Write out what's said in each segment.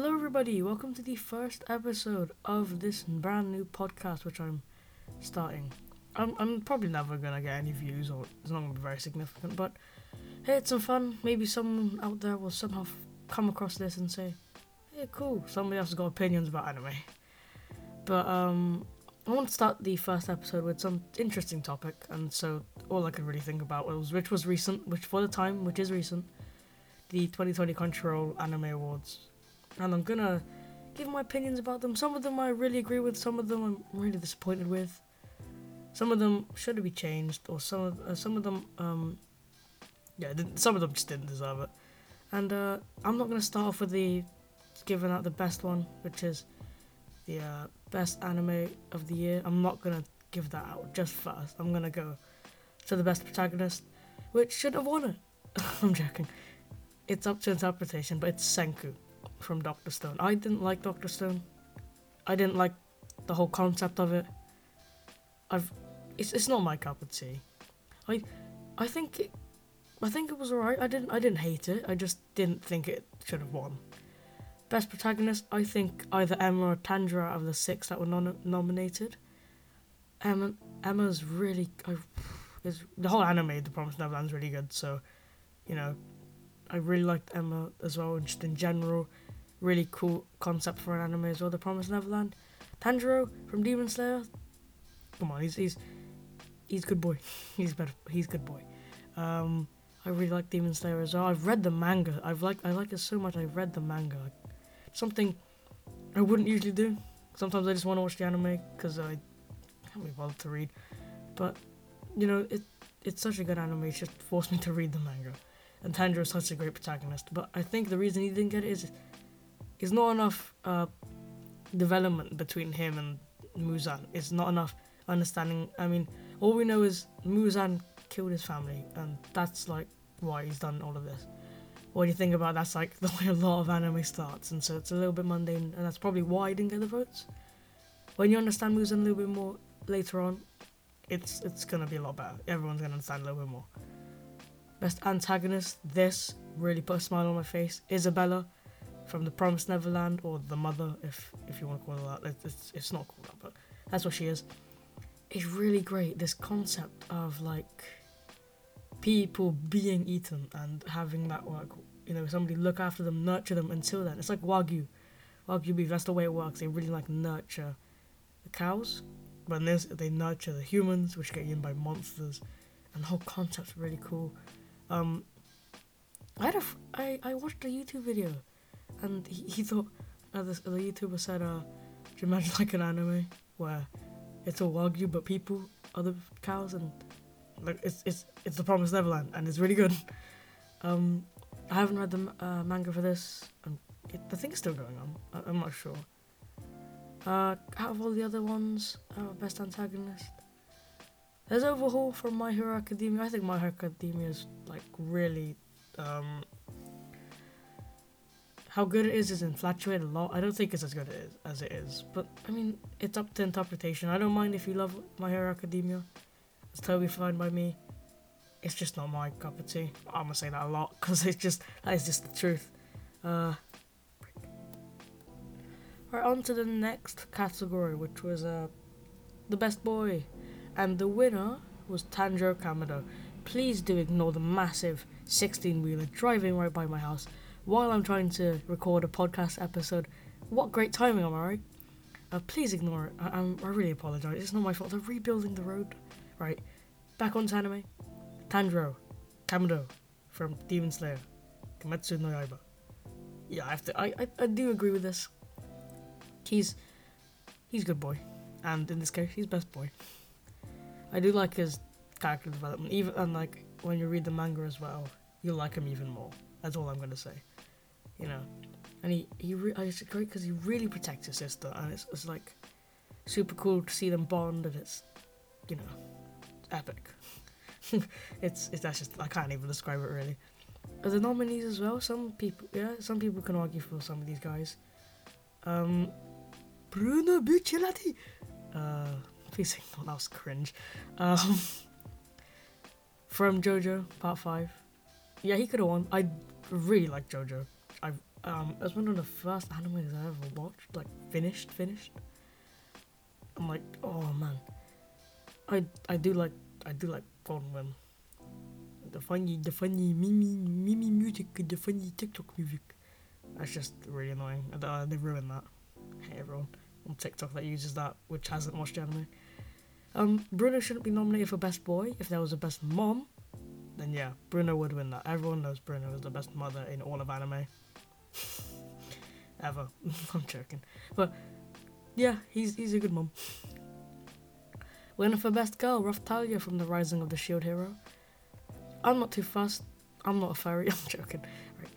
Hello, everybody. Welcome to the first episode of this brand new podcast, which I'm starting. I'm, I'm probably never gonna get any views, or it's not gonna be very significant. But hey, it's some fun. Maybe someone out there will somehow f- come across this and say, "Hey, cool. Somebody else has got opinions about anime." But um, I want to start the first episode with some interesting topic, and so all I could really think about was which was recent, which for the time, which is recent, the 2020 Crunchyroll Anime Awards, and I'm gonna give my opinions about them. Some of them I really agree with, some of them I'm really disappointed with. Some of them should be changed, or some of uh, some of them, um, yeah, some of them just didn't deserve it. And uh, I'm not gonna start off with the giving out the best one, which is the uh, best anime of the year. I'm not gonna give that out just first. I'm gonna go to the best protagonist, which should have won it. I'm joking. It's up to interpretation, but it's Senku from Doctor Stone. I didn't like Doctor Stone. I didn't like the whole concept of it. I've it's it's not my cup of tea. I I think it, I think it was alright. I didn't I didn't hate it. I just didn't think it should have won. Best protagonist, I think either Emma or out of the six that were non- nominated. Emma Emma's really I, the whole anime The Promised Neverland's really good. So, you know, I really liked Emma as well. Just in general, really cool concept for an anime as well. The Promised Neverland. Tanjiro from Demon Slayer. Come on, he's he's he's good boy. he's better. He's good boy. Um, I really like Demon Slayer as well. I've read the manga. I've like I like it so much. I've read the manga. Something I wouldn't usually do. Sometimes I just want to watch the anime because I can't be bothered to read. But you know, it it's such a good anime. It just forced me to read the manga. And Tanjiro is such a great protagonist. But I think the reason he didn't get it is is not enough uh, development between him and Muzan. It's not enough understanding. I mean, all we know is Muzan killed his family, and that's like why he's done all of this. What do you think about that's like the way a lot of anime starts, and so it's a little bit mundane, and that's probably why he didn't get the votes. When you understand Muzan a little bit more later on, it's it's gonna be a lot better. Everyone's gonna understand a little bit more. Best antagonist, this really put a smile on my face. Isabella from The Promised Neverland, or the mother, if if you want to call her that. It's, it's, not called that, but that's what she is. It's really great. This concept of like people being eaten and having that work. You know, somebody look after them, nurture them until then. It's like wagyu, wagyu beef. That's the way it works. They really like nurture the cows, but in this they nurture the humans, which get eaten by monsters, and the whole concept's really cool. Um, I had a f- I, I watched a YouTube video, and he, he thought uh, this, the YouTuber said, uh, "Do you imagine like an anime where it's all wagyu, but people are the cows, and like it's it's it's the Promised Neverland, and it's really good." Um, I haven't read the uh, manga for this, and it, think it's still going on. I, I'm not sure. Uh, out of all the other ones, uh, best antagonist. There's Overhaul from My Hero Academia. I think My Hero Academia is like really um, how good it is is infatuated a lot. I don't think it's as good as, it is, but I mean, it's up to interpretation. I don't mind if you love My Hero Academia. It's totally fine by me. It's just not my cup of tea. I'm gonna say that a lot because it's just that is just the truth. Uh, right on to the next category, which was uh, the best boy, and the winner was Tanjiro Kamado. Please do ignore the massive 16 wheeler driving right by my house while I'm trying to record a podcast episode. What great timing, am I right? Uh, please ignore it. I, I'm, I really apologize. It's not my fault. They're rebuilding the road. Right. Back on to anime. Tanjiro Kamado from Demon Slayer. Kimetsu no Yaiba. Yeah, I have to. I, I, I do agree with this. He's he's good boy, and in this case, he's best boy. I do like his character development, even and like when you read the manga as well, you'll like him even more. That's all I'm gonna say. You know, and he he re- it's great because he really protects his sister, and it's it's like super cool to see them bond, and it's you know epic. it's it's that's just I can't even describe it really. Are the nominees as well? Some people, yeah, some people can argue for some of these guys. Um, Bruno Bucciarati. Uh, please ignore that was cringe. Um, from JoJo Part Five. Yeah, he could have won. I really like JoJo. I um it was one of the first animes I ever watched, like finished, finished. I'm like, oh man, I I do like I do like Golden. The funny, the funny Mimi Mimi music, the funny TikTok music. That's just really annoying. I, uh, they ruined that. Hey everyone on TikTok that uses that, which hasn't watched anime. Um, Bruno shouldn't be nominated for best boy. If there was a best mom, then yeah, Bruno would win that. Everyone knows Bruno is the best mother in all of anime. Ever. I'm joking. But yeah, he's he's a good mom. Winner for best girl, Raphtalia from the Rising of the Shield Hero. I'm not too fast. I'm not a fairy. I'm joking. Right.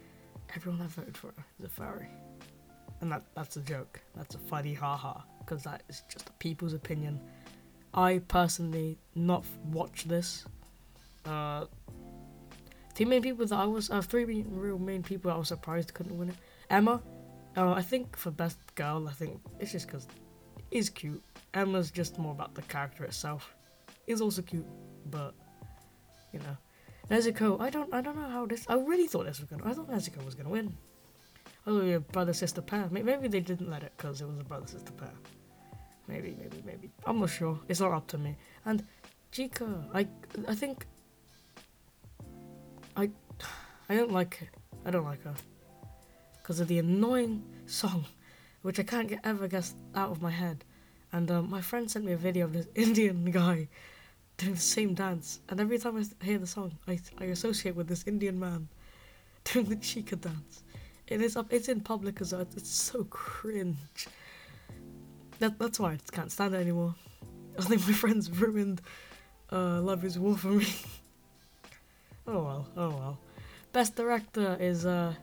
Everyone I voted for is a fairy. And that that's a joke. That's a funny haha. Because that is just people's opinion. I personally not watch this. Uh, two main people that I was, uh, three real main people I was surprised couldn't win it. Emma, uh, I think for best girl, I think it's just because is cute. Emma's just more about the character itself. Is also cute, but you know, Nezuko. I don't, I don't know how this. I really thought this was gonna. I thought Nezuko was gonna win. Oh, a brother sister pair. Maybe they didn't let it because it was a brother sister pair. Maybe, maybe, maybe. I'm not sure. It's not up to me. And Chika, I, I think. I, I don't like her. I don't like her because of the annoying song, which I can't get ever get out of my head. And um, my friend sent me a video of this Indian guy doing the same dance, and every time I hear the song, I I associate with this Indian man doing the Chika dance. It is up. It's in public as well. It's so cringe. That that's why I can't stand it anymore. I think my friends ruined uh, Love Is War for me. Oh well. Oh well. Best director is uh,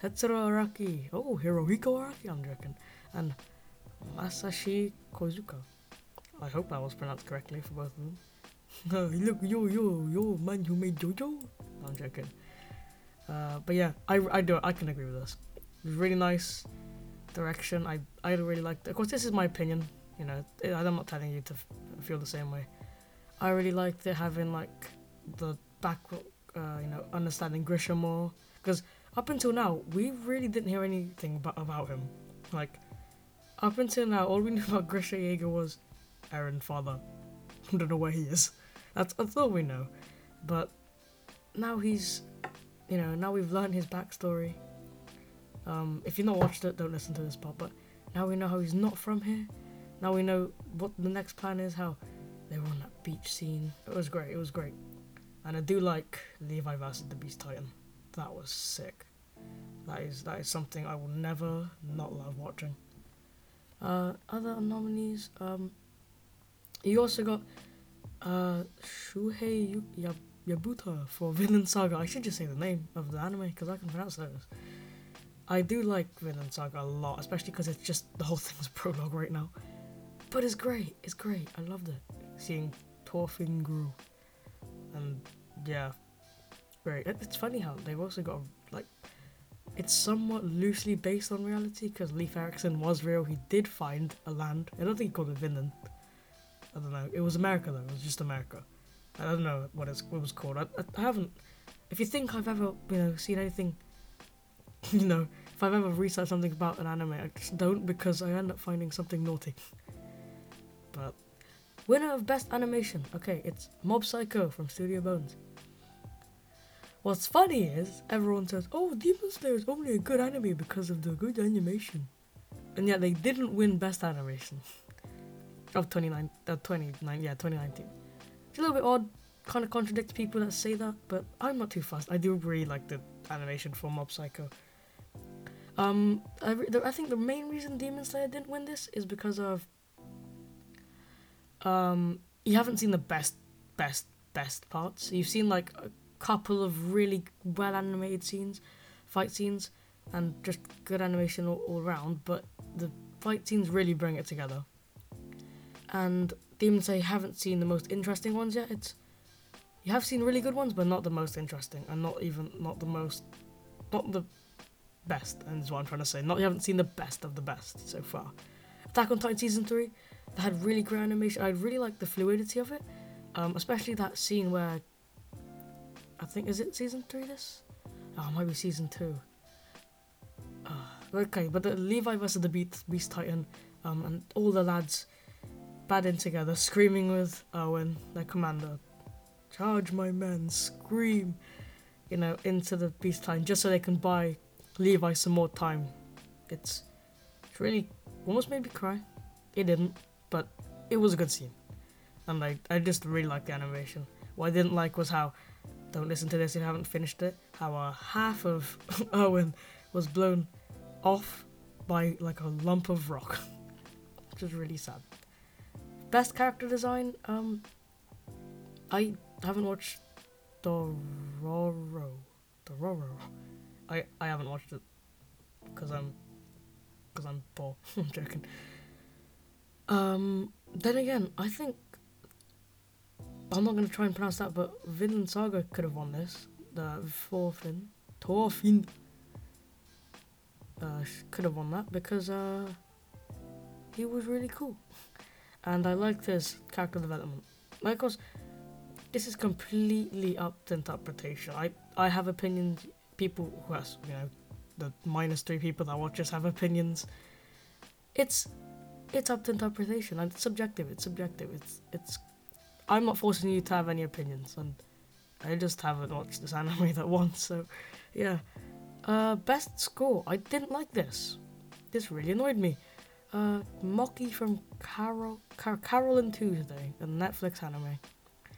Tetsuro Araki. Oh, Hirohiko Araki. I'm joking. And Masashi Koizuka. I hope that was pronounced correctly for both of them. uh, look, yo, yo, yo, man who made JoJo. I'm joking. Uh, but yeah, I, I do I can agree with this. Really nice direction. I I really liked. It. Of course, this is my opinion. You know, I'm not telling you to feel the same way. I really liked it having like the back, uh, you know, understanding Grisha more. Because up until now, we really didn't hear anything about about him. Like up until now, all we knew about Grisha Yeager was Eren father. I don't know where he is. That's, that's all we know. But now he's, you know, now we've learned his backstory. Um, if you've not watched it, don't listen to this part. But now we know how he's not from here. Now we know what the next plan is. How they were on that beach scene. It was great. It was great. And I do like Levi versus the Beast Titan. That was sick. That is that is something I will never not love watching. Uh, other nominees. Um, you also got uh, Shuhei Yabuta for Vinland Saga. I should just say the name of the anime because I can pronounce those. I do like Vinland Saga a lot, especially because it's just the whole thing's a prologue right now. But it's great. It's great. I loved it. Seeing Thorfinn grow. And yeah, great. It's funny how they've also got like it's somewhat loosely based on reality because Leif Erikson was real. He did find a land. I don't think he called it Vinland. I don't know. It was America though. It was just America. I don't know what, it's, what it was called. I, I haven't. If you think I've ever you know seen anything you know, if I've ever researched something about an anime, I just don't because I end up finding something naughty. But winner of best animation, okay, it's Mob Psycho from Studio Bones. What's funny is everyone says, "Oh, Demon Slayer is only a good anime because of the good animation," and yet they didn't win best animation of 29, uh, 29, yeah, 2019. It's a little bit odd, kind of contradicts people that say that, but I'm not too fast. I do really like the animation for Mob Psycho. Um, I, the, I think the main reason Demon Slayer didn't win this is because of um, you haven't seen the best, best, best parts. You've seen like a couple of really well animated scenes, fight scenes, and just good animation all, all around. But the fight scenes really bring it together. And Demon Slayer haven't seen the most interesting ones yet. It's you have seen really good ones, but not the most interesting, and not even not the most, not the best, and is what I'm trying to say. Not you haven't seen the best of the best so far. Attack on Titan season three, had really great animation. I really like the fluidity of it, um, especially that scene where I think is it season three. This, oh, it might be season two. okay, but the Levi versus the Beast, Beast Titan, um, and all the lads batting together, screaming with Erwin, their commander, charge my men, scream, you know, into the Beast Titan just so they can buy Levi some more time. It's, it's really almost made me cry. It didn't, but it was a good scene, and I I just really liked the animation. What I didn't like was how, don't listen to this if you haven't finished it, how uh, half of Erwin was blown off by like a lump of rock, which is really sad. Best character design, um, I haven't watched Dororo. Dororo. I I haven't watched it because I'm because I'm poor. I'm joking. Um. Then again, I think I'm not gonna try and pronounce that, but Vinland Saga could have won this. The Thorfinn, Thorfinn, uh, could have won that because uh, he was really cool, and I liked his character development. Of course, this is completely up to interpretation. I I have opinions. People who has you know the minus three people that watch us have opinions. It's it's up to interpretation and it's subjective. It's subjective. It's it's. I'm not forcing you to have any opinions, and I just haven't watched this anime that once. So, yeah. Uh, best score. I didn't like this. This really annoyed me. Uh, Mocky from Carol Car- Carol and Tuesday, a Netflix anime,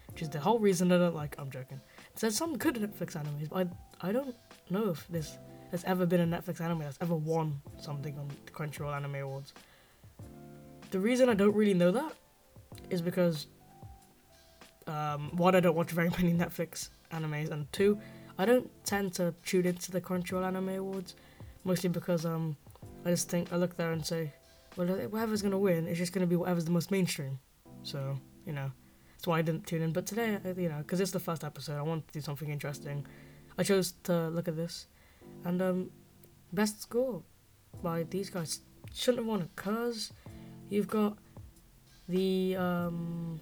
which is the whole reason I don't like. I'm joking. There's some good Netflix animes, but I I don't know if this has ever been a Netflix anime that's ever won something on the Crunchyroll Anime Awards. The reason I don't really know that is because um, one, I don't watch very many Netflix animes, and two, I don't tend to tune into the Crunchyroll Anime Awards, mostly because um, I just think I look there and say, well, whatever's gonna win, it's just gonna be whatever's the most mainstream. So you know, that's why I didn't tune in. But today, you know, because it's the first episode, I wanted to do something interesting. I chose to look at this, and um, best score by these guys shouldn't have won it because you've got the um,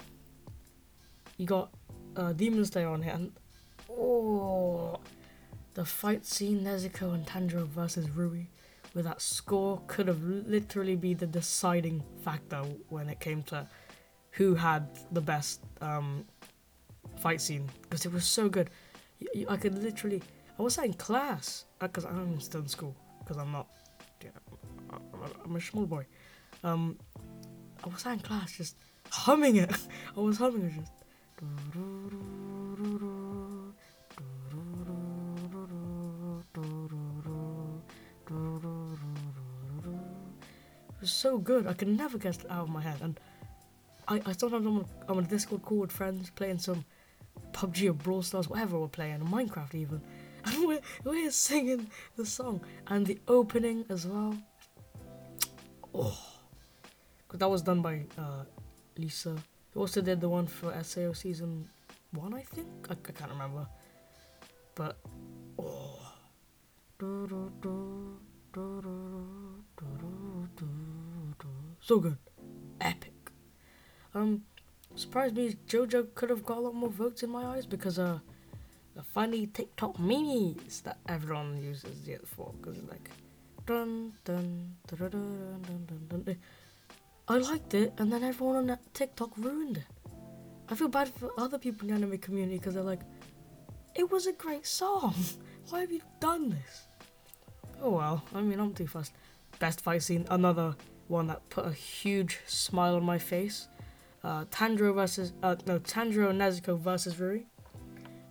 you got uh, Demon Slayer on hand. oh, the fight scene Nezuko and Tanjiro versus Rui with that score could have literally be the deciding factor when it came to who had the best um, fight scene because it was so good. I could literally, I was in class because uh, I'm still in school because I'm not, you know, I'm a small boy. Um, I was in class just humming it. I was humming it just. It was so good. I could never get it out of my head. And I, I sometimes I'm on, I'm on a Discord call with friends playing some PUBG or Brawl Stars, whatever we're playing, Minecraft even. And we're, we're singing the song. And the opening as well. Oh. Because that was done by uh, Lisa. Who also did the one for SAO season one, I think? I, I can't remember. But, oh. So good. Epic. Um, surprised me JoJo could have got a lot more votes in my eyes because, uh, the funny TikTok memes that everyone uses it for. Because it's like, dun dun dun dun dun dun dun. dun. I liked it, and then everyone on TikTok ruined it. I feel bad for other people in the anime community because they're like, it was a great song. Why have you done this? Oh well, I mean, I'm too fast. Best fight scene, another one that put a huge smile on my face. Uh, versus, uh, no, Tanjiro and Nezuko versus Rui.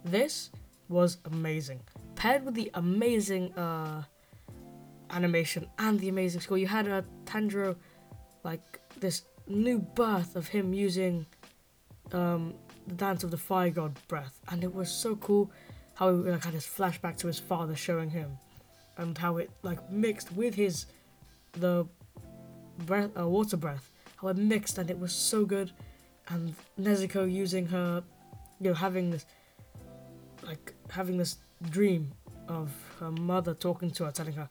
This was amazing. Paired with the amazing uh, animation and the amazing score, you had a uh, Tanjiro, like, this new birth of him using um, the dance of the fire god breath, and it was so cool how he like had this flashback to his father showing him, and how it like mixed with his the breath uh, water breath, how it mixed, and it was so good, and Nezuko using her, you know, having this like having this dream of her mother talking to her, telling her,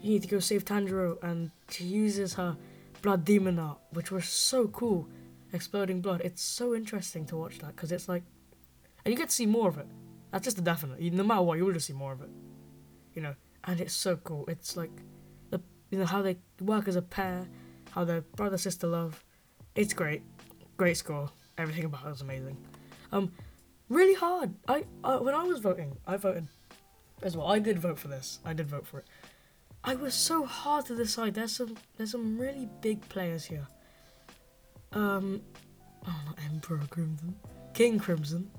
"You need to go save Tanjiro," and she uses her blood demon art, which was so cool. Exploding blood. It's so interesting to watch that because it's like, and you get to see more of it. That's just a definite. No matter what, you will just see more of it. You know, and it's so cool. It's like the you know how they work as a pair, how they're brother sister love. It's great, great score. Everything about it was amazing. Um, really hard. I uh, when I was voting, I voted as well. I did vote for this. I did vote for it. I was so hard to decide. There's some there's some really big players here. Um, oh, not Emperor Crimson, King Crimson.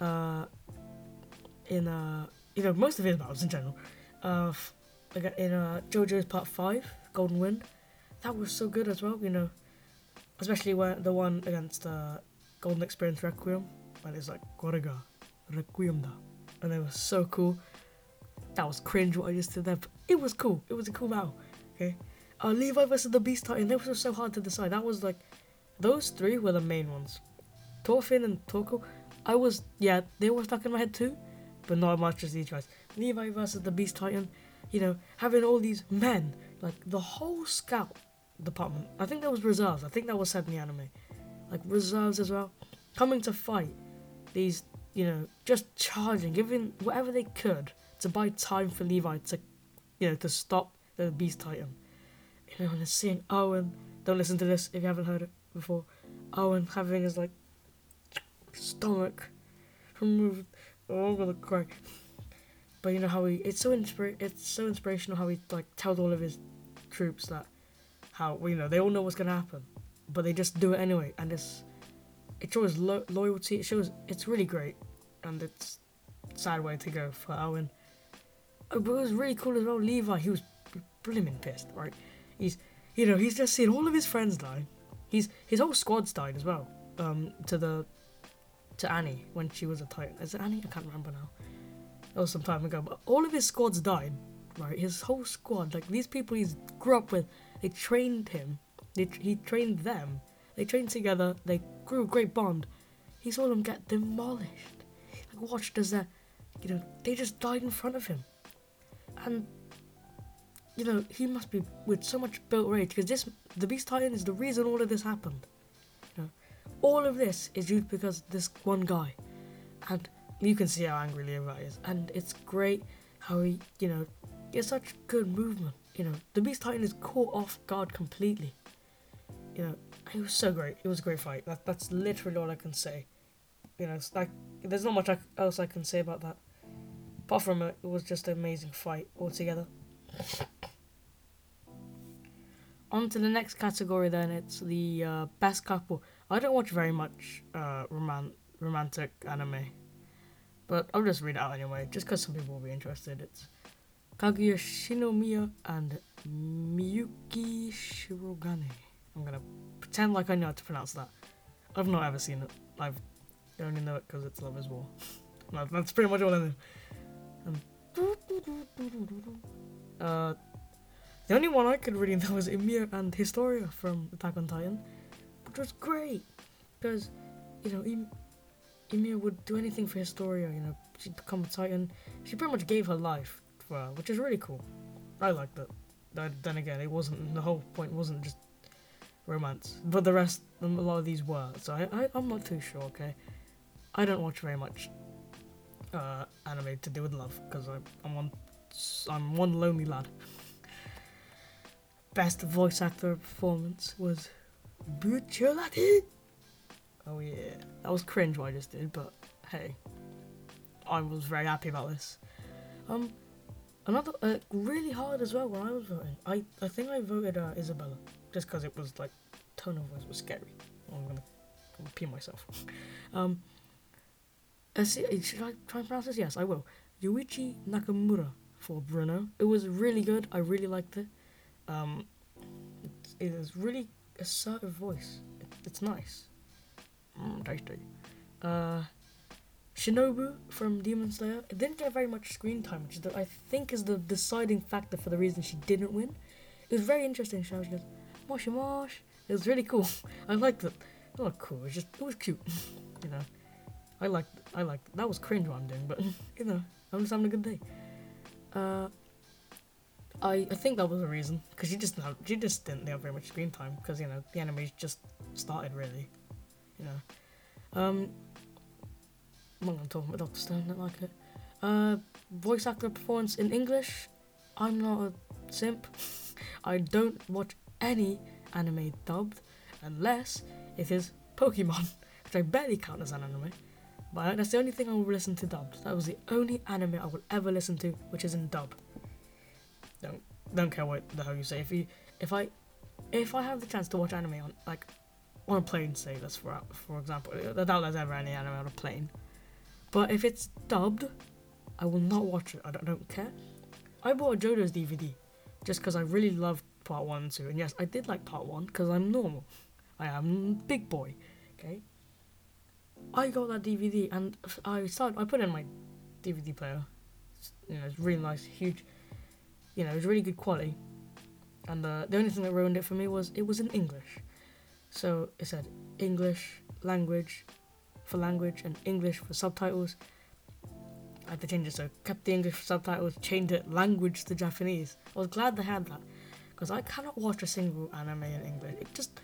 Uh, in uh, you know most of his battles in general. Uh, in uh JoJo's Part Five, Golden Wind, that was so good as well. You know, especially when the one against uh Golden Experience Requiem, and it's like Korega Requiem da, and it was so cool. That was cringe what I just did there, but it was cool. It was a cool battle. Okay, uh, Levi versus the Beast Titan. They was so hard to decide. That was like, those three were the main ones. Thorfinn and Torko. I was yeah, they were stuck in my head too, but not as much as these guys. Levi versus the Beast Titan. You know, having all these men, like the whole scout department. I think that was reserves. I think that was said in the anime. Like reserves as well. Coming to fight these, you know, just charging, giving whatever they could to buy time for Levi to, you know, to stop the Beast Titan. You know, and seeing Erwin, don't listen to this if you haven't heard it before. Erwin having his like stomach removed. Oh, I'm gonna cry. But you know how he, it's so inspira- it's so inspirational how he like tells all of his troops that how you know they all know what's gonna happen, but they just do it anyway, and it's it shows lo- loyalty. It shows it's really great, and it's sad way to go for Erwin. It was really cool as well. Levi, he was blimmin' pissed, right? He's you know he's just seen all of his friends die. He's his whole squad's died as well. Um, to the to Annie when she was a Titan. Is it Annie? I can't remember now. That was some time ago. But all of his squads died, right? His whole squad, like these people he's grew up with, they trained him. They, he trained them. They trained together. They grew a great bond. He saw them get demolished. Like watched as that, you know, they just died in front of him. And you know, he must be with so much built rage because this, the Beast Titan, is the reason all of this happened. You know, all of this is due because this one guy, and you can see how angry Levi is, and it's great how he, you know, gets such good movement. You know, the Beast Titan is caught off guard completely. You know, it was so great. It was a great fight. That, that's literally all I can say. You know, it's like there's not much else I can say about that. Apart from it, it was just an amazing fight altogether. On to the next category, then it's the uh, best couple. I don't watch very much uh, roman- romantic anime, but I'll just read it out anyway, just because some people will be interested. It's Kaguya Shinomiya and Miyuki Shirogane. I'm gonna pretend like I know how to pronounce that. I've not ever seen it. I've only know it because it's Love is War. that's pretty much all I know. Uh, the only one I could really know was Ymir and Historia from Attack on Titan, which was great because you know Ymir would do anything for Historia. You know, she'd become a Titan. She pretty much gave her life for her, which is really cool. I liked it. Then again, it wasn't the whole point wasn't just romance, but the rest, a lot of these were. So I, I I'm not too sure. Okay, I don't watch very much uh, anime to do with love because I'm one I'm one lonely lad. Best voice actor performance was Bucciarati. Oh yeah, that was cringe what I just did, but hey, I was very happy about this. Um, another uh, really hard as well when I was voting. I I think I voted uh, Isabella just because it was like tone of voice was scary. I'm gonna, I'm gonna pee myself. um, should I try and pronounce this? Yes, I will. Yuichi Nakamura for Bruno. It was really good. I really liked it. Um, it, it is really assertive voice. It, it's nice. Mm, tasty. Uh, Shinobu from Demon Slayer. It didn't get very much screen time, which the, I think is the deciding factor for the reason she didn't win. It was very interesting. She goes, "Moshi mosh." It was really cool. I liked it. Not cool. It was just it was cute. you know. I liked I liked that was cringe what I'm doing, but you know I'm just having a good day. Uh, I I think that was a reason because she just she just didn't have very much screen time because you know the anime just started really, you know. Um, I'm not gonna talk about Doctor Stone. I don't like it. Uh, voice actor performance in English. I'm not a simp. I don't watch any anime dubbed unless it is Pokemon, which I barely count as an anime. But that's the only thing I will listen to dubbed. That was the only anime I will ever listen to, which is in dub. Don't don't care what the hell you say. If you if I if I have the chance to watch anime on like on a plane, say that's for for example, I doubt there's ever any anime on a plane. But if it's dubbed, I will not watch it. I don't, don't care. I bought a JoJo's DVD just because I really loved part one and two. And yes, I did like part one because I'm normal. I am big boy. Okay. I got that DVD and I started. I put it in my DVD player. It's, you know, it's really nice, huge. You know, it's really good quality. And uh, the only thing that ruined it for me was it was in English. So it said English language for language and English for subtitles. I had to change it, so kept the English subtitles, changed it language to Japanese. I was glad they had that because I cannot watch a single anime in English. It just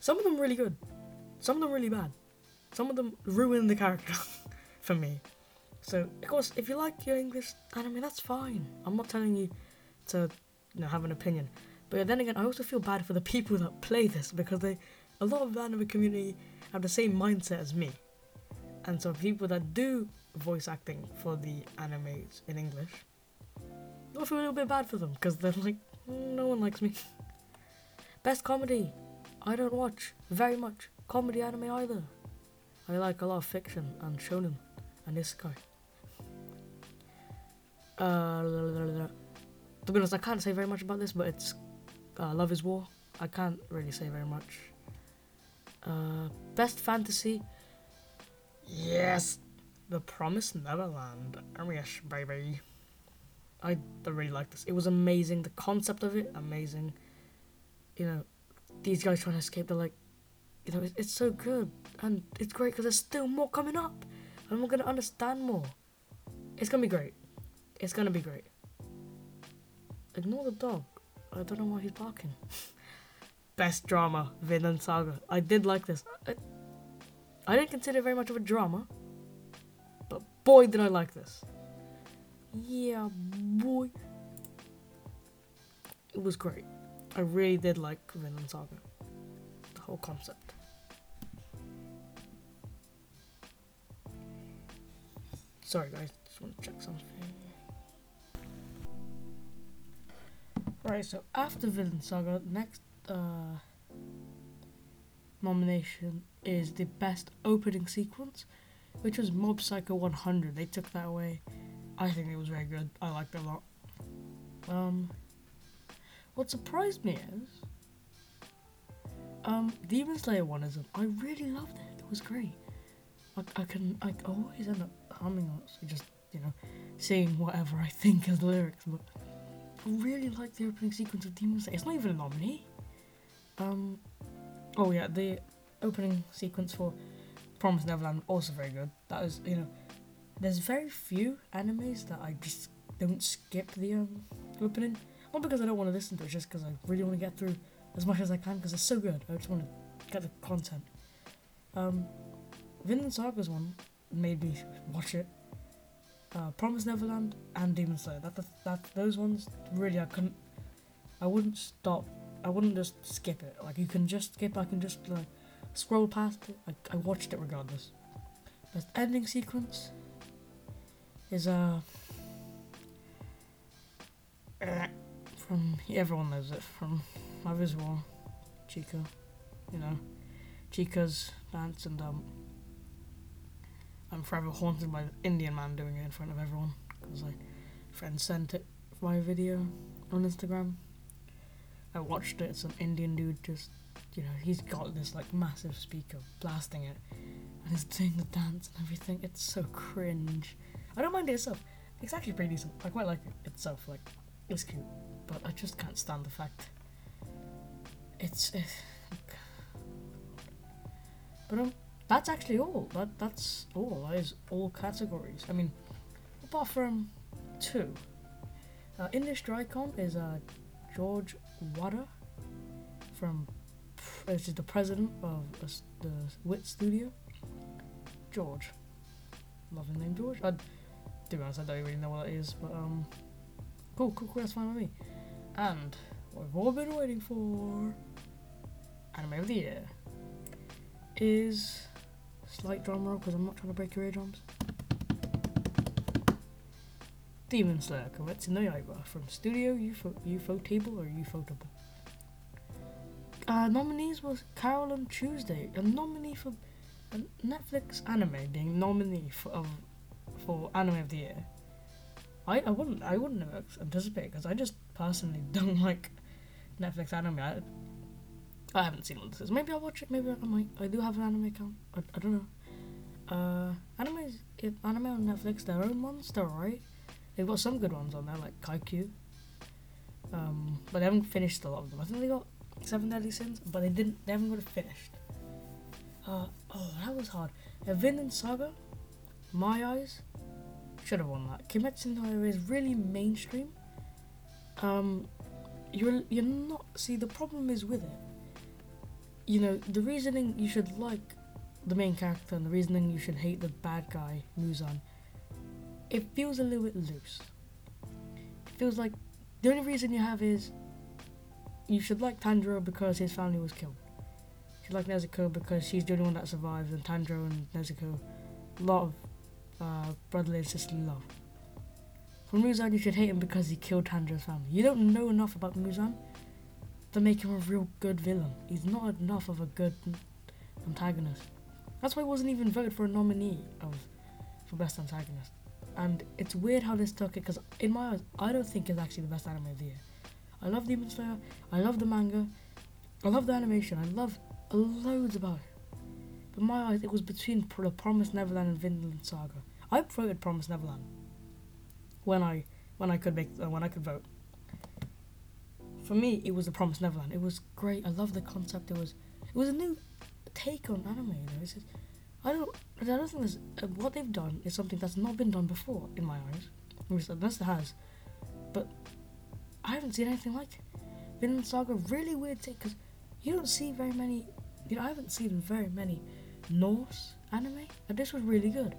some of them really good, some of them really bad, some of them ruin the character for me. So of course, if you like your English anime, that's fine. I'm not telling you to you know have an opinion, but then again, I also feel bad for the people that play this because they a lot of the anime community have the same mindset as me. And so people that do voice acting for the animes in English, I feel a little bit bad for them because they're like, "Mm, no one likes me. Best comedy, I don't watch very much comedy anime either. I like a lot of fiction and shonen and isekai. Uh, to be honest, I can't say very much about this, but it's uh, Love is War. I can't really say very much. Uh, best fantasy. Yes, The Promised Neverland. Oh yes, baby. I I really like this. It was amazing. The concept of it, amazing. You know, these guys trying to escape. They're like, you know, it's, it's so good and it's great because there's still more coming up, and we're gonna understand more. It's gonna be great. It's gonna be great. Ignore the dog. I don't know why he's barking. Best drama, Vinland Saga. I did like this. I, I didn't consider it very much of a drama, but boy did I like this. Yeah, boy. It was great. I really did like Vinland Saga. The whole concept. Sorry guys, just want to check something. Right, so after Vinland Saga, next uh, nomination is the best opening sequence, which was Mob Psycho 100. They took that away. I think it was very good. I liked it a lot. Um, what surprised me is, um, Demon Slayer one is. I really loved it. It was great. I can I always end up humming so just you know, saying whatever I think as lyrics, but. I really like the opening sequence of Demon Slayer. It's not even a nominee. Um, oh yeah, the opening sequence for Promise Neverland also very good. That is, you know, there's very few animes that I just don't skip the um, opening. Not because I don't want to listen to it, just because I really want to get through as much as I can because it's so good. I just want to get the content. Um, Vinland Saga's one made me watch it uh, Promise Neverland and Demon Slayer. That, that that those ones really I couldn't. I wouldn't stop. I wouldn't just skip it. Like you can just skip. I can just like scroll past it. I, I watched it regardless. The ending sequence is uh from everyone knows it from my visual Chika, you know, Chika's dance and um I'm forever haunted by the Indian man doing it in front of everyone because my friend sent it via video on Instagram. I watched it. Some Indian dude just, you know, he's got this like massive speaker blasting it, and he's doing the dance and everything. It's so cringe. I don't mind it itself. It's actually pretty decent. I quite like it itself. Like, it's cute, but I just can't stand the fact it's. it's but um, that's actually all. That that's all. That is all categories. I mean, apart from two. Uh, Industry Icon is uh, George Wada from, which is the president of the Wit Studio. George, loving name George. I, to be honest, I don't really know what it is, but um, cool, cool, cool. That's fine with me. And what we've all been waiting for, anime of the year, is slight drum roll because I'm not trying to break your eardrums. Demon Slayer Kimetsu no Yaiba from Studio UFO, UFO Table or Ufotable. Uh, nominees was Carol and Tuesday, a nominee for a Netflix anime being nominee for of, for anime of the year. I, I wouldn't I wouldn't have anticipated because I just personally don't like Netflix anime. I, I haven't seen what this is. Maybe I'll watch it. Maybe I might. I do have an anime account. I, I don't know. Uh, anime, if anime on Netflix, their own ones, they're alright. They've got some good ones on there, like Kaiku. Um, but they haven't finished a lot of them. I think they got Seven Deadly Sins, but they didn't. They haven't got it finished. Uh, oh, that was hard. Uh, Vinland Saga, My Eyes, should have won that. Kimetsu no Yaiba is really mainstream. Um, you're you're not. See, the problem is with it. You know, the reasoning you should like the main character and the reasoning you should hate the bad guy Muzan it feels a little bit loose. It feels like the only reason you have is you should like Tanjiro because his family was killed. You should like Nezuko because she's the only one that survives, and Tanjiro and Nezuko, a lot of uh, brotherly and sisterly love. For Muzan, you should hate him because he killed Tanjiro's family. You don't know enough about Muzan to make him a real good villain. He's not enough of a good antagonist. That's why he wasn't even voted for a nominee of for best antagonist and it's weird how this took it because in my eyes, I don't think it's actually the best anime of the year. I love Demon Slayer, I love the manga, I love the animation, I love loads about it. But my eyes, it was between The Promised Neverland and Vinland Saga. I voted Promised Neverland when I when I could make uh, when I could vote. For me, it was The Promised Neverland. It was great. I love the concept. It was it was a new take on anime. You know? Just, I don't. I don't think uh, what they've done is something that's not been done before in my eyes. Unless it has, but I haven't seen anything like. Vinland Saga, really weird take because you don't see very many. You know, I haven't seen very many Norse anime, and this was really good.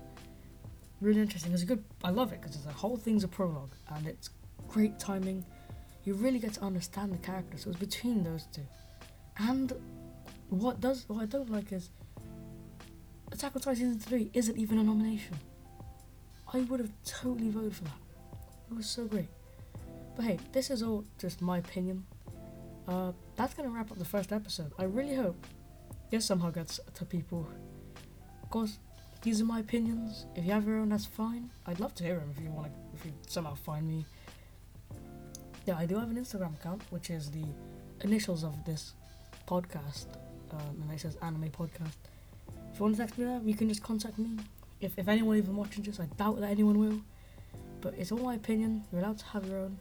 Really interesting. It's a good. I love it because the whole thing's a prologue, and it's great timing. You really get to understand the characters. So it's between those two, and what does what I don't like is Attack on Titan Season 3 isn't even a nomination. I would have totally voted for that. It was so great. But hey, this is all just my opinion. Uh, that's gonna wrap up the first episode. I really hope this somehow gets to people. Of course, these are my opinions. If you have your own, that's fine. I'd love to hear them if you want to, if you somehow find me. Yeah, I do have an Instagram account, which is the initials of this podcast, um, and it says Anime Podcast. If you want to text me there, you can just contact me. If, if anyone even watching this, I doubt that anyone will. But it's all my opinion. You're allowed to have your own.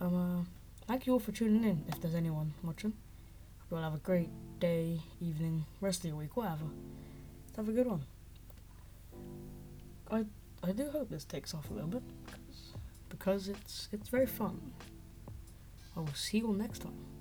Um, uh, thank you all for tuning in. If there's anyone watching, hope you all have a great day, evening, rest of your week, whatever. Have a good one. I I do hope this takes off a little bit because it's it's very fun. I will see you all next time.